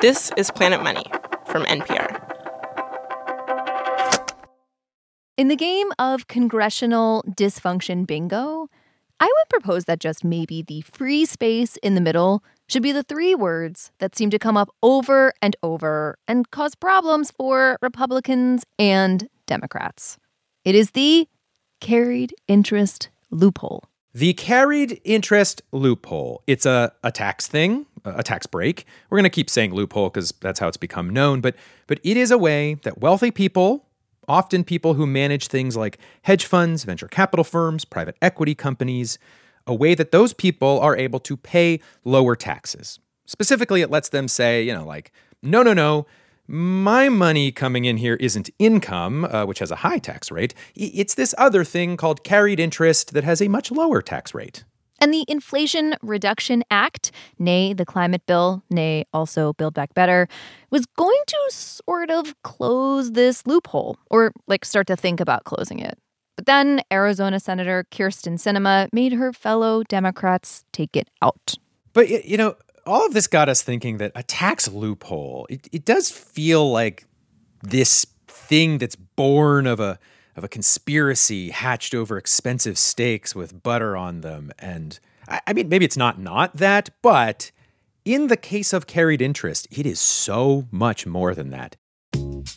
This is Planet Money from NPR. In the game of congressional dysfunction bingo, I would propose that just maybe the free space in the middle should be the three words that seem to come up over and over and cause problems for Republicans and Democrats. It is the carried interest loophole. The carried interest loophole. It's a, a tax thing, a tax break. We're going to keep saying loophole because that's how it's become known, but but it is a way that wealthy people often people who manage things like hedge funds, venture capital firms, private equity companies, a way that those people are able to pay lower taxes. Specifically, it lets them say, you know, like, no, no, no, my money coming in here isn't income, uh, which has a high tax rate. It's this other thing called carried interest that has a much lower tax rate. And the Inflation Reduction Act, nay, the climate bill, nay, also Build Back Better, was going to sort of close this loophole or like start to think about closing it. But then Arizona Senator Kyrsten Sinema made her fellow Democrats take it out. But, you know, all of this got us thinking that a tax loophole, it, it does feel like this thing that's born of a of a conspiracy hatched over expensive steaks with butter on them. And I, I mean, maybe it's not not that, but in the case of carried interest, it is so much more than that.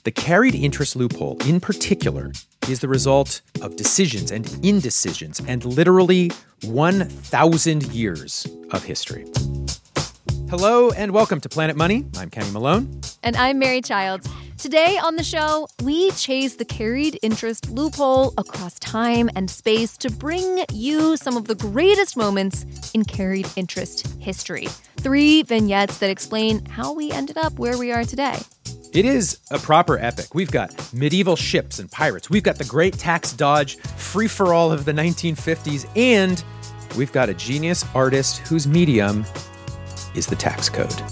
The carried interest loophole, in particular, is the result of decisions and indecisions and literally 1,000 years of history. Hello and welcome to Planet Money. I'm Kenny Malone. And I'm Mary Childs. Today on the show, we chase the carried interest loophole across time and space to bring you some of the greatest moments in carried interest history. Three vignettes that explain how we ended up where we are today. It is a proper epic. We've got medieval ships and pirates. We've got the great tax dodge, free for all of the 1950s, and we've got a genius artist whose medium is the tax code.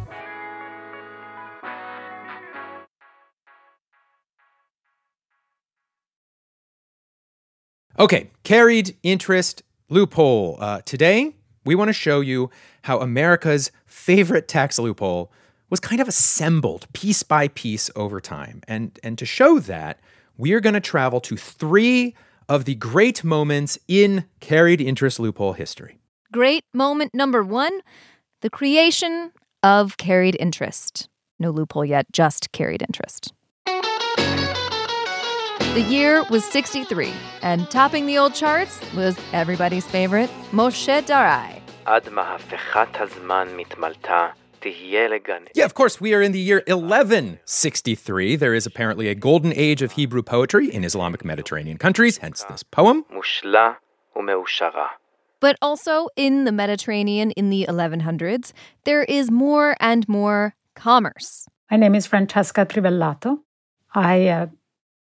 Okay, carried interest loophole. Uh, today, we want to show you how America's favorite tax loophole was kind of assembled piece by piece over time. And, and to show that, we are going to travel to three of the great moments in carried interest loophole history. Great moment number one the creation of carried interest. No loophole yet, just carried interest. The year was 63, and topping the old charts was everybody's favorite, Moshe Darai. Yeah, of course, we are in the year 1163. There is apparently a golden age of Hebrew poetry in Islamic Mediterranean countries, hence this poem. But also in the Mediterranean in the 1100s, there is more and more commerce. My name is Francesca Trivellato. I uh,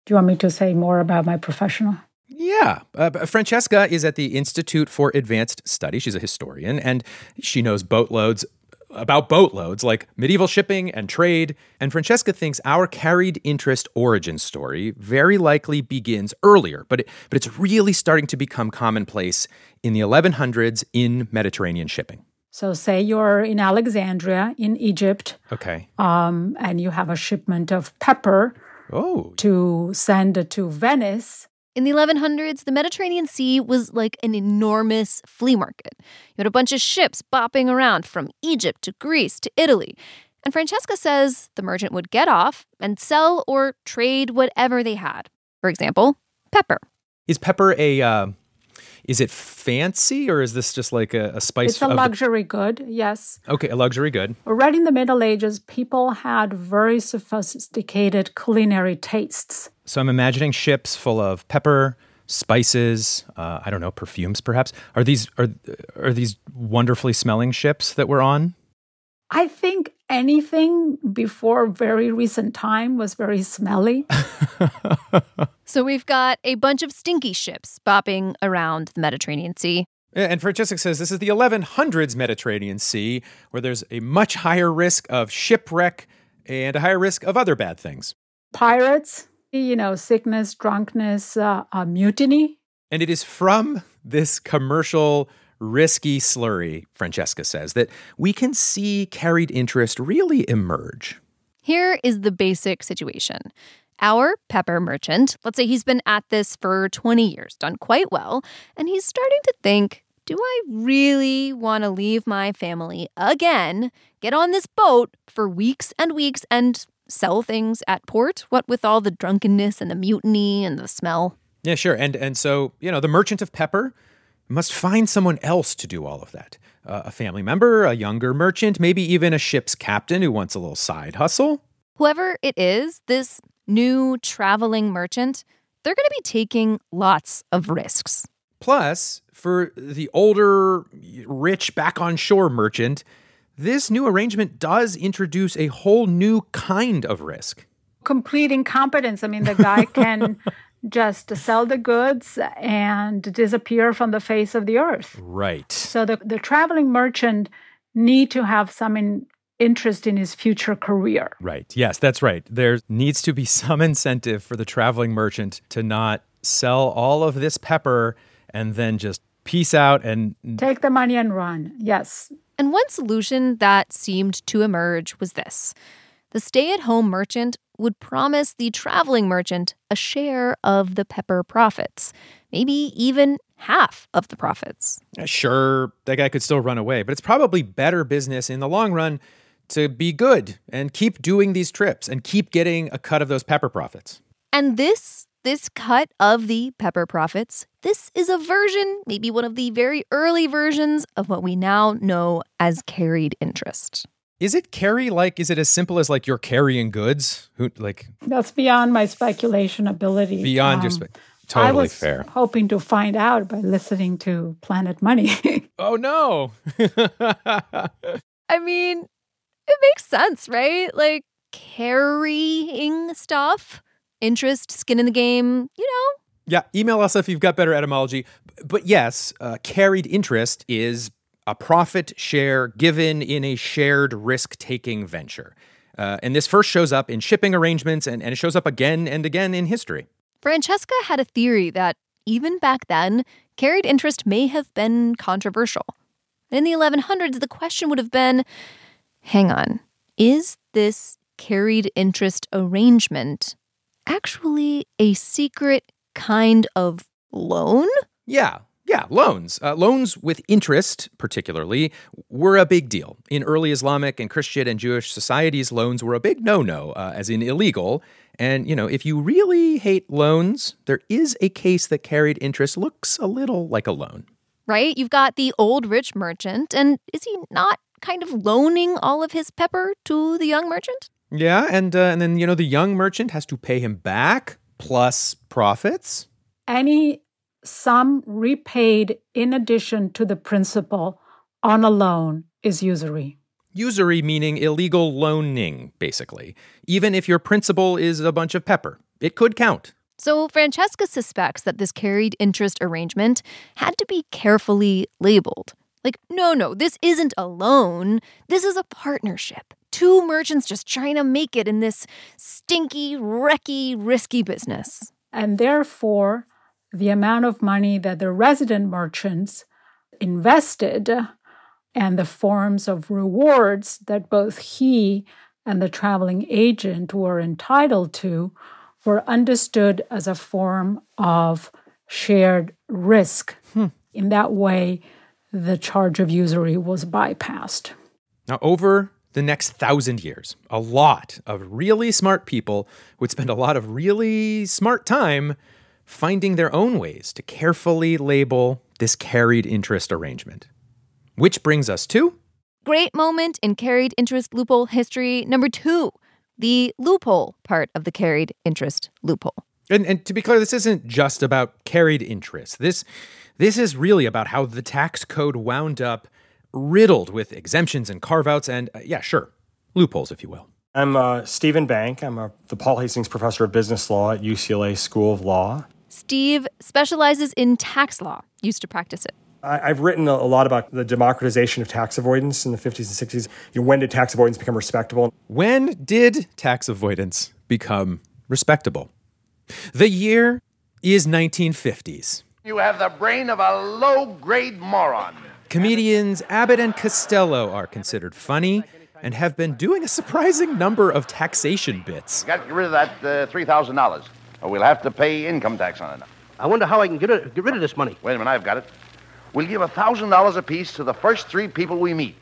do you want me to say more about my professional? Yeah. Uh, Francesca is at the Institute for Advanced Study. She's a historian and she knows boatloads about boatloads like medieval shipping and trade. And Francesca thinks our carried interest origin story very likely begins earlier, but, it, but it's really starting to become commonplace in the 1100s in Mediterranean shipping. So, say you're in Alexandria in Egypt. Okay. Um, and you have a shipment of pepper oh. to send to Venice. In the 1100s, the Mediterranean Sea was like an enormous flea market. You had a bunch of ships bopping around from Egypt to Greece to Italy. And Francesca says the merchant would get off and sell or trade whatever they had. For example, pepper. Is pepper a uh, is it fancy or is this just like a, a spice? It's a luxury the... good, yes. Okay, a luxury good. Right in the Middle Ages, people had very sophisticated culinary tastes. So I'm imagining ships full of pepper, spices, uh, I don't know, perfumes perhaps. Are these are are these wonderfully smelling ships that we're on? I think anything before very recent time was very smelly. so we've got a bunch of stinky ships bopping around the Mediterranean Sea. And Francesca says this is the 1100s Mediterranean Sea, where there's a much higher risk of shipwreck and a higher risk of other bad things. Pirates, you know, sickness, drunkenness, uh, uh, mutiny. And it is from this commercial risky slurry, Francesca says, that we can see carried interest really emerge. Here is the basic situation. Our pepper merchant, let's say he's been at this for 20 years, done quite well, and he's starting to think do I really want to leave my family again, get on this boat for weeks and weeks and sell things at port? What with all the drunkenness and the mutiny and the smell? Yeah, sure. And and so, you know, the merchant of pepper must find someone else to do all of that. Uh, a family member, a younger merchant, maybe even a ship's captain who wants a little side hustle. Whoever it is, this new traveling merchant, they're going to be taking lots of risks. Plus, for the older, rich, back on shore merchant, this new arrangement does introduce a whole new kind of risk. Complete incompetence. I mean, the guy can just sell the goods and disappear from the face of the earth. Right. So the, the traveling merchant need to have some in, interest in his future career. Right. Yes, that's right. There needs to be some incentive for the traveling merchant to not sell all of this pepper and then just peace out and take the money and run. Yes. And one solution that seemed to emerge was this the stay at home merchant would promise the traveling merchant a share of the pepper profits, maybe even half of the profits. Uh, sure, that guy could still run away, but it's probably better business in the long run to be good and keep doing these trips and keep getting a cut of those pepper profits. And this this cut of the pepper profits, this is a version, maybe one of the very early versions of what we now know as carried interest. Is it carry like is it as simple as like you're carrying goods? Who like That's beyond my speculation ability. Beyond um, your spe- totally I was fair. Hoping to find out by listening to Planet Money. oh no. I mean, it makes sense, right? Like carrying stuff interest, skin in the game, you know? Yeah, email us if you've got better etymology. But yes, uh, carried interest is a profit share given in a shared risk taking venture. Uh, and this first shows up in shipping arrangements and, and it shows up again and again in history. Francesca had a theory that even back then, carried interest may have been controversial. In the 1100s, the question would have been hang on, is this carried interest arrangement actually a secret kind of loan? Yeah, yeah, loans. Uh, loans with interest, particularly, were a big deal. In early Islamic and Christian and Jewish societies, loans were a big no no, uh, as in illegal. And, you know, if you really hate loans, there is a case that carried interest looks a little like a loan. Right? You've got the old rich merchant, and is he not kind of loaning all of his pepper to the young merchant? Yeah, and uh, and then you know the young merchant has to pay him back plus profits. Any sum repaid in addition to the principal on a loan is usury. Usury meaning illegal loaning, basically. Even if your principal is a bunch of pepper, it could count. So Francesca suspects that this carried interest arrangement had to be carefully labeled. Like, no, no, this isn't a loan. This is a partnership two merchants just trying to make it in this stinky, wrecky, risky business. And therefore, the amount of money that the resident merchants invested and the forms of rewards that both he and the traveling agent were entitled to were understood as a form of shared risk. Hmm. In that way, the charge of usury was bypassed. Now, over the next thousand years, a lot of really smart people would spend a lot of really smart time finding their own ways to carefully label this carried interest arrangement. Which brings us to great moment in carried interest loophole history number two the loophole part of the carried interest loophole. And, and to be clear, this isn't just about carried interest. This, this is really about how the tax code wound up riddled with exemptions and carve outs and, uh, yeah, sure, loopholes, if you will. I'm uh, Steven Bank. I'm a, the Paul Hastings Professor of Business Law at UCLA School of Law. Steve specializes in tax law, used to practice it. I, have written a, a lot about the democratization of tax avoidance in the 50s and 60s. You know, when did tax avoidance become respectable? When did tax avoidance become respectable? The year is 1950s. You have the brain of a low grade moron. Comedians Abbott and Costello are considered funny and have been doing a surprising number of taxation bits. Got to get rid of that uh, $3,000, or we'll have to pay income tax on it. I wonder how I can get, it, get rid of this money. Wait a minute, I've got it. We'll give $1,000 apiece to the first three people we meet.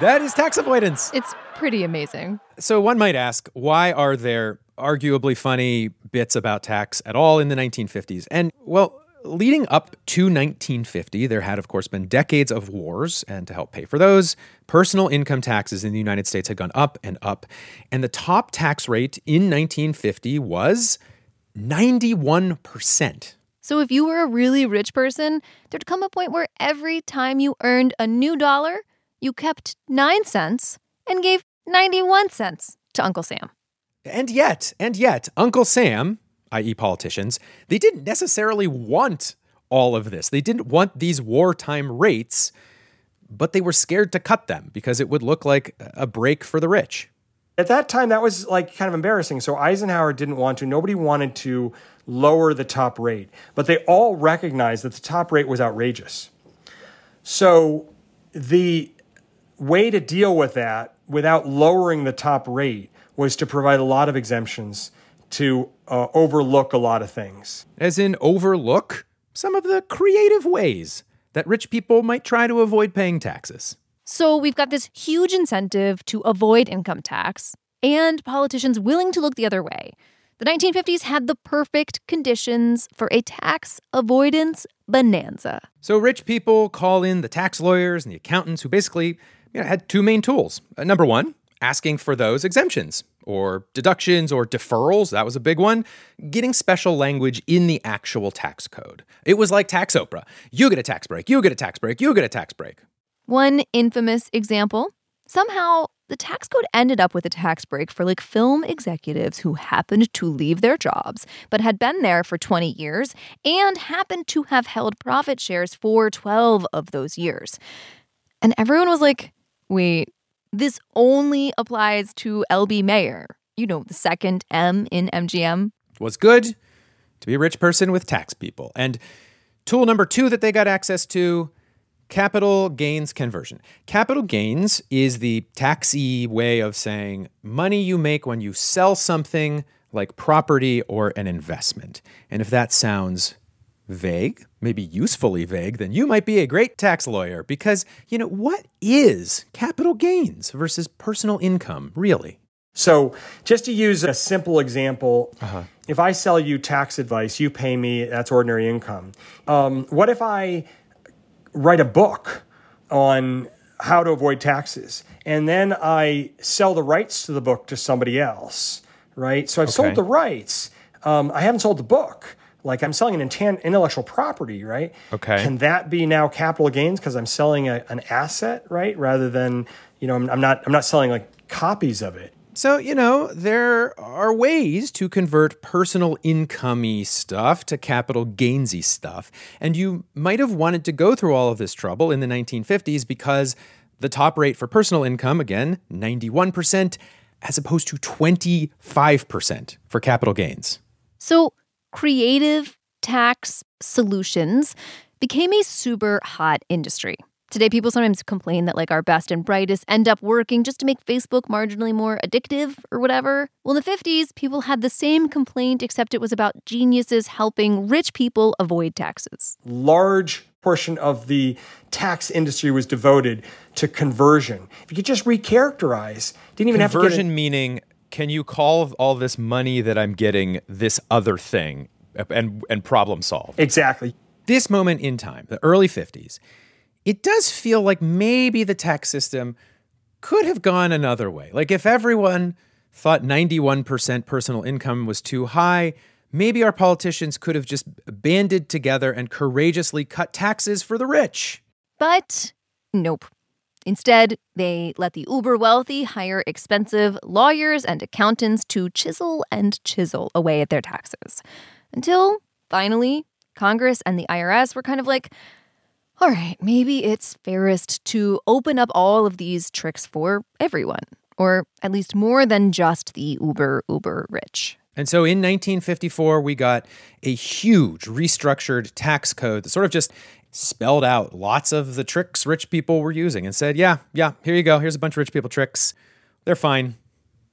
That is tax avoidance. It's pretty amazing. So one might ask, why are there arguably funny bits about tax at all in the 1950s? And well, leading up to 1950, there had, of course, been decades of wars, and to help pay for those, personal income taxes in the United States had gone up and up. And the top tax rate in 1950 was 91%. So if you were a really rich person, there'd come a point where every time you earned a new dollar, you kept 9 cents and gave 91 cents to Uncle Sam. And yet, and yet, Uncle Sam, i.e., politicians, they didn't necessarily want all of this. They didn't want these wartime rates, but they were scared to cut them because it would look like a break for the rich. At that time, that was like kind of embarrassing. So Eisenhower didn't want to. Nobody wanted to lower the top rate, but they all recognized that the top rate was outrageous. So the way to deal with that without lowering the top rate was to provide a lot of exemptions to uh, overlook a lot of things. As in, overlook some of the creative ways that rich people might try to avoid paying taxes. So we've got this huge incentive to avoid income tax and politicians willing to look the other way. The 1950s had the perfect conditions for a tax avoidance bonanza. So rich people call in the tax lawyers and the accountants who basically you know, had two main tools. Uh, number one, asking for those exemptions or deductions or deferrals. That was a big one. Getting special language in the actual tax code. It was like tax Oprah. You get a tax break, you get a tax break, you get a tax break. One infamous example somehow the tax code ended up with a tax break for like film executives who happened to leave their jobs but had been there for 20 years and happened to have held profit shares for 12 of those years. And everyone was like, wait, this only applies to LB Mayer, you know, the second M in MGM. Was good to be a rich person with tax people. And tool number two that they got access to capital gains conversion. Capital gains is the taxi way of saying money you make when you sell something like property or an investment. And if that sounds vague, maybe usefully vague, then you might be a great tax lawyer because, you know, what is capital gains versus personal income, really? So, just to use a simple example, uh-huh. if I sell you tax advice, you pay me, that's ordinary income. Um, what if I write a book on how to avoid taxes and then I sell the rights to the book to somebody else, right? So, I've okay. sold the rights, um, I haven't sold the book like I'm selling an intellectual property, right? Okay. Can that be now capital gains because I'm selling a, an asset, right? Rather than you know I'm, I'm not I'm not selling like copies of it. So, you know, there are ways to convert personal incomey stuff to capital gainsy stuff. And you might have wanted to go through all of this trouble in the 1950s because the top rate for personal income, again, 91%, as opposed to 25% for capital gains. So, creative tax solutions became a super hot industry. Today, people sometimes complain that like our best and brightest end up working just to make Facebook marginally more addictive or whatever. Well, in the 50s, people had the same complaint, except it was about geniuses helping rich people avoid taxes. Large portion of the tax industry was devoted to conversion. If you could just recharacterize, didn't even conversion have to conversion meaning can you call all this money that I'm getting this other thing and and problem solve? Exactly. This moment in time, the early 50s, it does feel like maybe the tax system could have gone another way. Like if everyone thought 91% personal income was too high, maybe our politicians could have just banded together and courageously cut taxes for the rich. But nope. Instead, they let the uber wealthy hire expensive lawyers and accountants to chisel and chisel away at their taxes. Until, finally, Congress and the IRS were kind of like, all right, maybe it's fairest to open up all of these tricks for everyone, or at least more than just the uber, uber rich. And so in 1954, we got a huge restructured tax code that sort of just spelled out lots of the tricks rich people were using and said, yeah, yeah, here you go. Here's a bunch of rich people tricks. They're fine.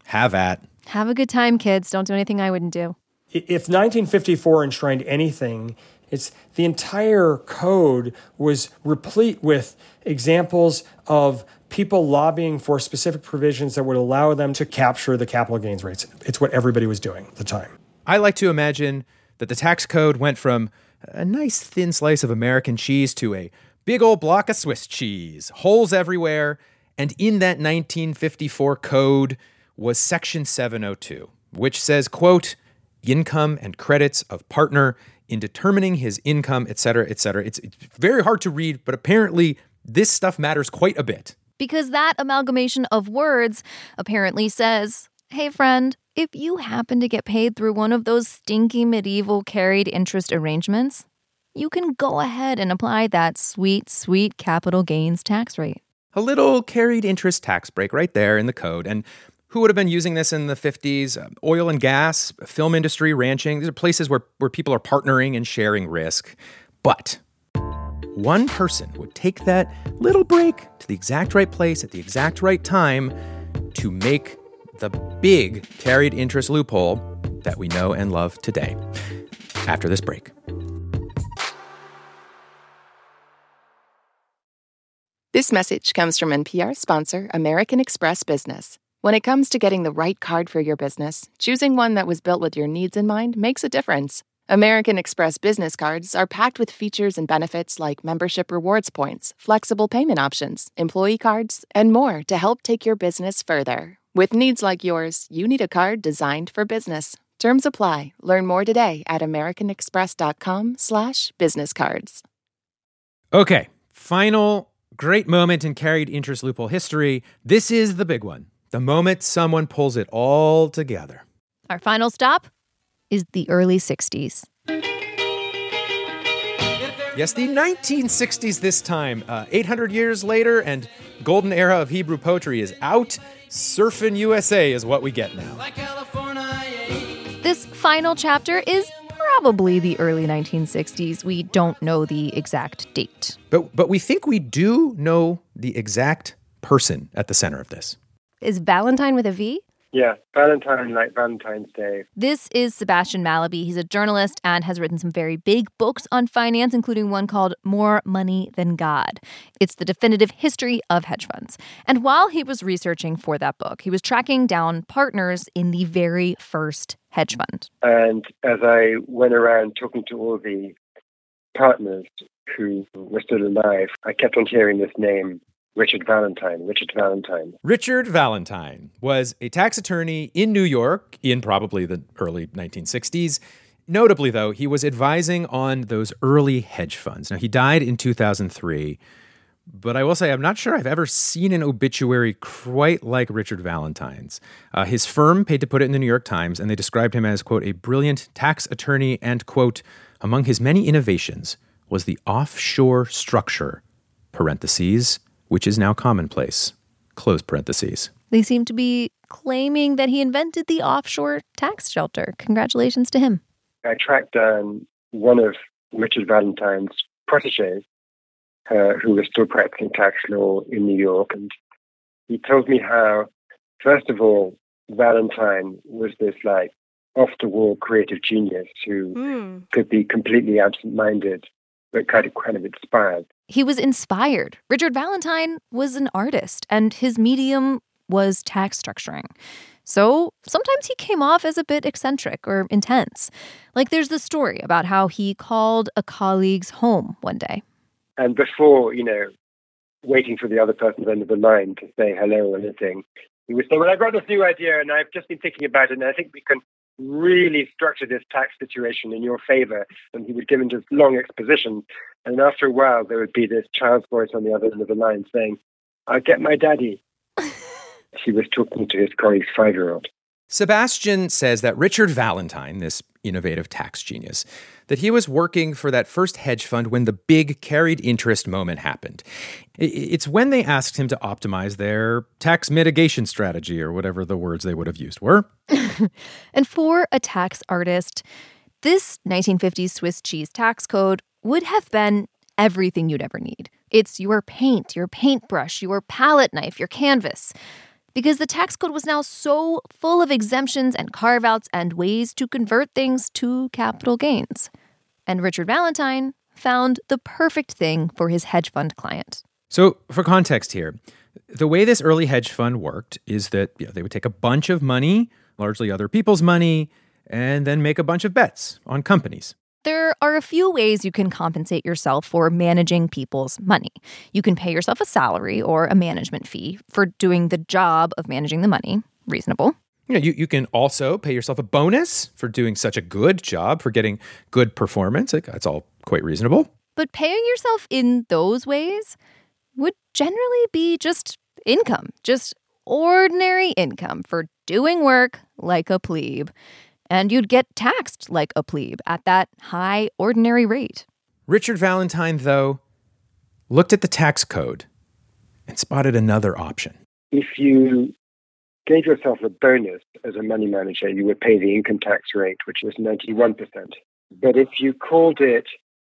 Have at. Have a good time, kids. Don't do anything I wouldn't do. If 1954 enshrined anything, it's the entire code was replete with examples of people lobbying for specific provisions that would allow them to capture the capital gains rates. It's what everybody was doing at the time. I like to imagine that the tax code went from a nice thin slice of American cheese to a big old block of Swiss cheese, holes everywhere. And in that 1954 code was Section 702, which says, quote, income and credits of partner in determining his income, et cetera, et cetera. It's, it's very hard to read, but apparently this stuff matters quite a bit. Because that amalgamation of words apparently says, hey, friend, if you happen to get paid through one of those stinky medieval carried interest arrangements, you can go ahead and apply that sweet, sweet capital gains tax rate. A little carried interest tax break right there in the code. And who would have been using this in the 50s? Uh, oil and gas, film industry, ranching. These are places where, where people are partnering and sharing risk. But one person would take that little break to the exact right place at the exact right time to make the big carried interest loophole that we know and love today. After this break. This message comes from NPR sponsor American Express Business. When it comes to getting the right card for your business, choosing one that was built with your needs in mind makes a difference. American Express business cards are packed with features and benefits like membership rewards points, flexible payment options, employee cards, and more to help take your business further. With needs like yours, you need a card designed for business. Terms apply. Learn more today at americanexpress.com/businesscards. Okay, final great moment in carried interest loophole history. This is the big one the moment someone pulls it all together. Our final stop is the early 60s. Yes, the 1960s this time. Uh, 800 years later, and golden era of Hebrew poetry is out. Surfin' USA is what we get now. This final chapter is probably the early 1960s. We don't know the exact date. But, but we think we do know the exact person at the center of this. Is Valentine with a V? Yeah, Valentine, like Valentine's Day. This is Sebastian Mallaby. He's a journalist and has written some very big books on finance, including one called More Money Than God. It's the definitive history of hedge funds. And while he was researching for that book, he was tracking down partners in the very first hedge fund. And as I went around talking to all the partners who were still alive, I kept on hearing this name Richard Valentine. Richard Valentine. Richard Valentine was a tax attorney in New York in probably the early 1960s. Notably, though, he was advising on those early hedge funds. Now, he died in 2003, but I will say I'm not sure I've ever seen an obituary quite like Richard Valentine's. Uh, his firm paid to put it in the New York Times, and they described him as, quote, a brilliant tax attorney, and, quote, among his many innovations was the offshore structure, parentheses, which is now commonplace. Close parentheses. They seem to be claiming that he invented the offshore tax shelter. Congratulations to him. I tracked down one of Richard Valentine's proteges, uh, who was still practicing tax law in New York. And he told me how, first of all, Valentine was this like off the wall creative genius who mm. could be completely absent minded but kind of kind of inspired. He was inspired. Richard Valentine was an artist, and his medium was tax structuring. So sometimes he came off as a bit eccentric or intense. Like there's the story about how he called a colleague's home one day. And before, you know, waiting for the other person's end of the line to say hello or anything, he would say, Well, I've got this new idea and I've just been thinking about it and I think we can really structure this tax situation in your favor. And he would give him this long exposition. And after a while, there would be this child's voice on the other end of the line saying, I'll get my daddy. he was talking to his colleague's five year old. Sebastian says that Richard Valentine, this innovative tax genius, that he was working for that first hedge fund when the big carried interest moment happened. It's when they asked him to optimize their tax mitigation strategy or whatever the words they would have used were. and for a tax artist, this 1950s Swiss cheese tax code would have been everything you'd ever need. It's your paint, your paintbrush, your palette knife, your canvas. Because the tax code was now so full of exemptions and carve outs and ways to convert things to capital gains. And Richard Valentine found the perfect thing for his hedge fund client. So, for context here, the way this early hedge fund worked is that you know, they would take a bunch of money, largely other people's money, and then make a bunch of bets on companies. There are a few ways you can compensate yourself for managing people's money. You can pay yourself a salary or a management fee for doing the job of managing the money. Reasonable. You, know, you, you can also pay yourself a bonus for doing such a good job, for getting good performance. That's all quite reasonable. But paying yourself in those ways would generally be just income, just ordinary income for doing work like a plebe and you'd get taxed like a plebe at that high ordinary rate. Richard Valentine, though, looked at the tax code and spotted another option. If you gave yourself a bonus as a money manager, you would pay the income tax rate, which was 91%. But if you called it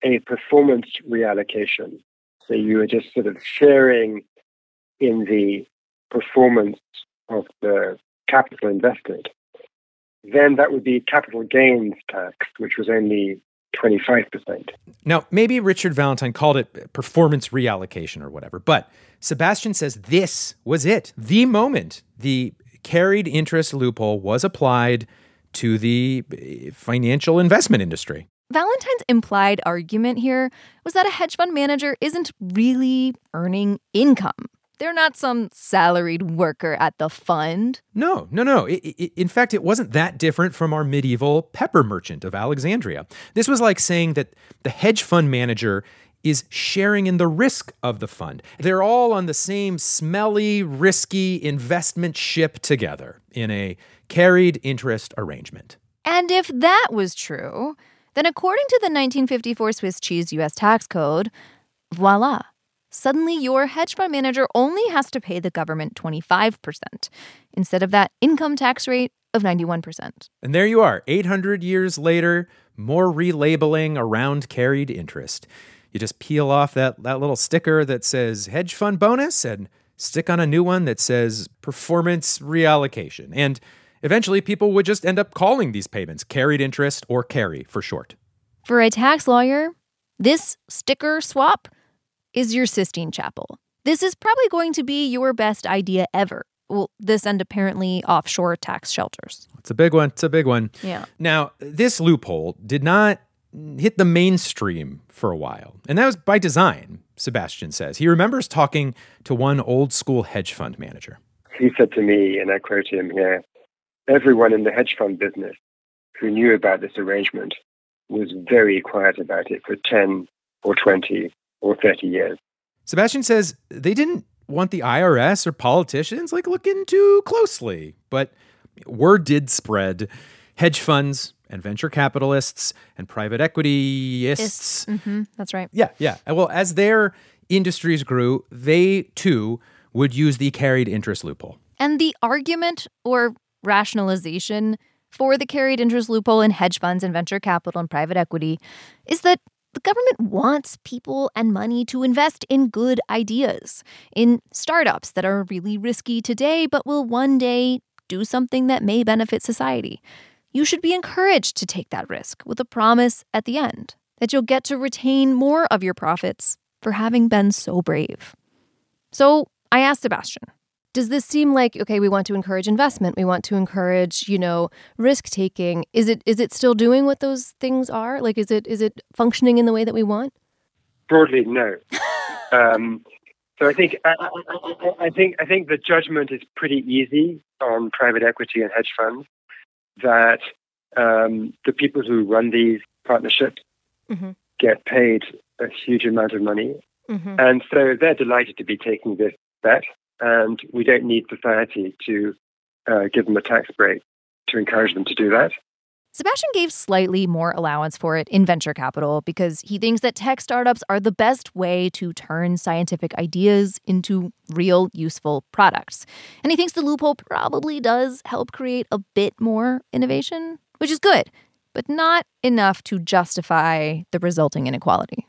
a performance reallocation, so you were just sort of sharing in the performance of the capital invested, then that would be capital gains tax, which was only 25%. Now, maybe Richard Valentine called it performance reallocation or whatever, but Sebastian says this was it. The moment the carried interest loophole was applied to the financial investment industry. Valentine's implied argument here was that a hedge fund manager isn't really earning income. They're not some salaried worker at the fund. No, no, no. It, it, in fact, it wasn't that different from our medieval pepper merchant of Alexandria. This was like saying that the hedge fund manager is sharing in the risk of the fund. They're all on the same smelly, risky investment ship together in a carried interest arrangement. And if that was true, then according to the 1954 Swiss cheese US tax code, voila, suddenly your hedge fund manager only has to pay the government 25% instead of that income tax rate of 91%. And there you are, 800 years later, more relabeling around carried interest. You just peel off that, that little sticker that says hedge fund bonus and stick on a new one that says performance reallocation. And eventually, people would just end up calling these payments carried interest or carry for short. For a tax lawyer, this sticker swap is your Sistine Chapel. This is probably going to be your best idea ever. Well, this and apparently offshore tax shelters. It's a big one. It's a big one. Yeah. Now, this loophole did not hit the mainstream for a while, and that was by design, Sebastian says. He remembers talking to one old school hedge fund manager. He said to me, and I quote him here everyone in the hedge fund business who knew about this arrangement was very quiet about it for 10 or 20 or 30 years. Sebastian says they didn't want the IRS or politicians like looking too closely, but word did spread. Hedge funds and venture capitalists and private equityists. Mm-hmm, that's right. Yeah, yeah. Well, as their industries grew, they too would use the carried interest loophole. And the argument or rationalization for the carried interest loophole in hedge funds and venture capital and private equity is that the government wants people and money to invest in good ideas, in startups that are really risky today but will one day do something that may benefit society. You should be encouraged to take that risk with a promise at the end that you'll get to retain more of your profits for having been so brave. So I asked Sebastian, does this seem like okay we want to encourage investment we want to encourage you know risk taking. Is it is it still doing what those things are? Like is it is it functioning in the way that we want? Broadly no. Um, so i think I, I, I, think i think the judgment is pretty easy on private equity and hedge funds that um, the people who run these partnerships mm-hmm. get paid a huge amount of money. Mm-hmm. and so they're delighted to be taking this bet and we don't need society to uh, give them a tax break to encourage them to do that. Sebastian gave slightly more allowance for it in venture capital because he thinks that tech startups are the best way to turn scientific ideas into real useful products. And he thinks the loophole probably does help create a bit more innovation, which is good, but not enough to justify the resulting inequality.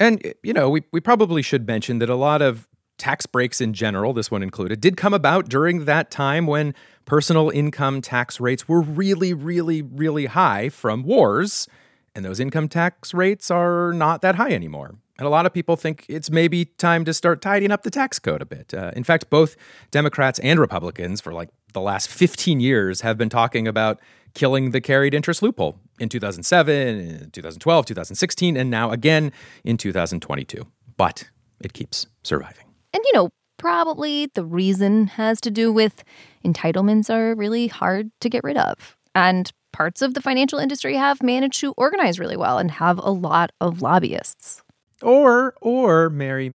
And, you know, we, we probably should mention that a lot of tax breaks in general, this one included, did come about during that time when personal income tax rates were really, really, really high from wars. And those income tax rates are not that high anymore. And a lot of people think it's maybe time to start tidying up the tax code a bit. Uh, in fact, both Democrats and Republicans for like the last 15 years have been talking about killing the carried interest loophole in 2007, 2012, 2016, and now again in 2022. But it keeps surviving. And, you know, probably the reason has to do with entitlements are really hard to get rid of. And parts of the financial industry have managed to organize really well and have a lot of lobbyists. Or, or, Mary,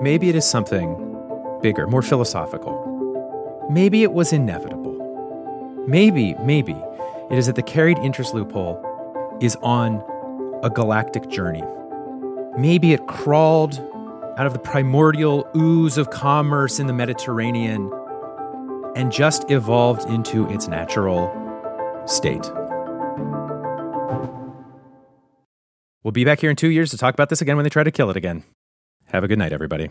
maybe it is something bigger, more philosophical. Maybe it was inevitable. Maybe, maybe it is that the carried interest loophole is on a galactic journey. Maybe it crawled out of the primordial ooze of commerce in the Mediterranean and just evolved into its natural state. We'll be back here in two years to talk about this again when they try to kill it again. Have a good night, everybody.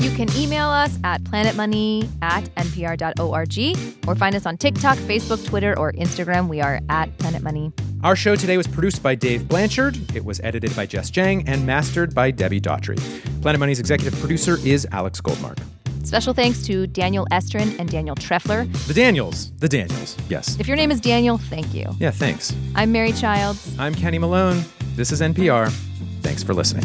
You can email us at planetmoney at npr.org or find us on TikTok, Facebook, Twitter, or Instagram. We are at Planet Money. Our show today was produced by Dave Blanchard. It was edited by Jess Jiang and mastered by Debbie Daughtry. Planet Money's executive producer is Alex Goldmark. Special thanks to Daniel Estrin and Daniel Treffler. The Daniels. The Daniels, yes. If your name is Daniel, thank you. Yeah, thanks. I'm Mary Childs. I'm Kenny Malone. This is NPR. Thanks for listening.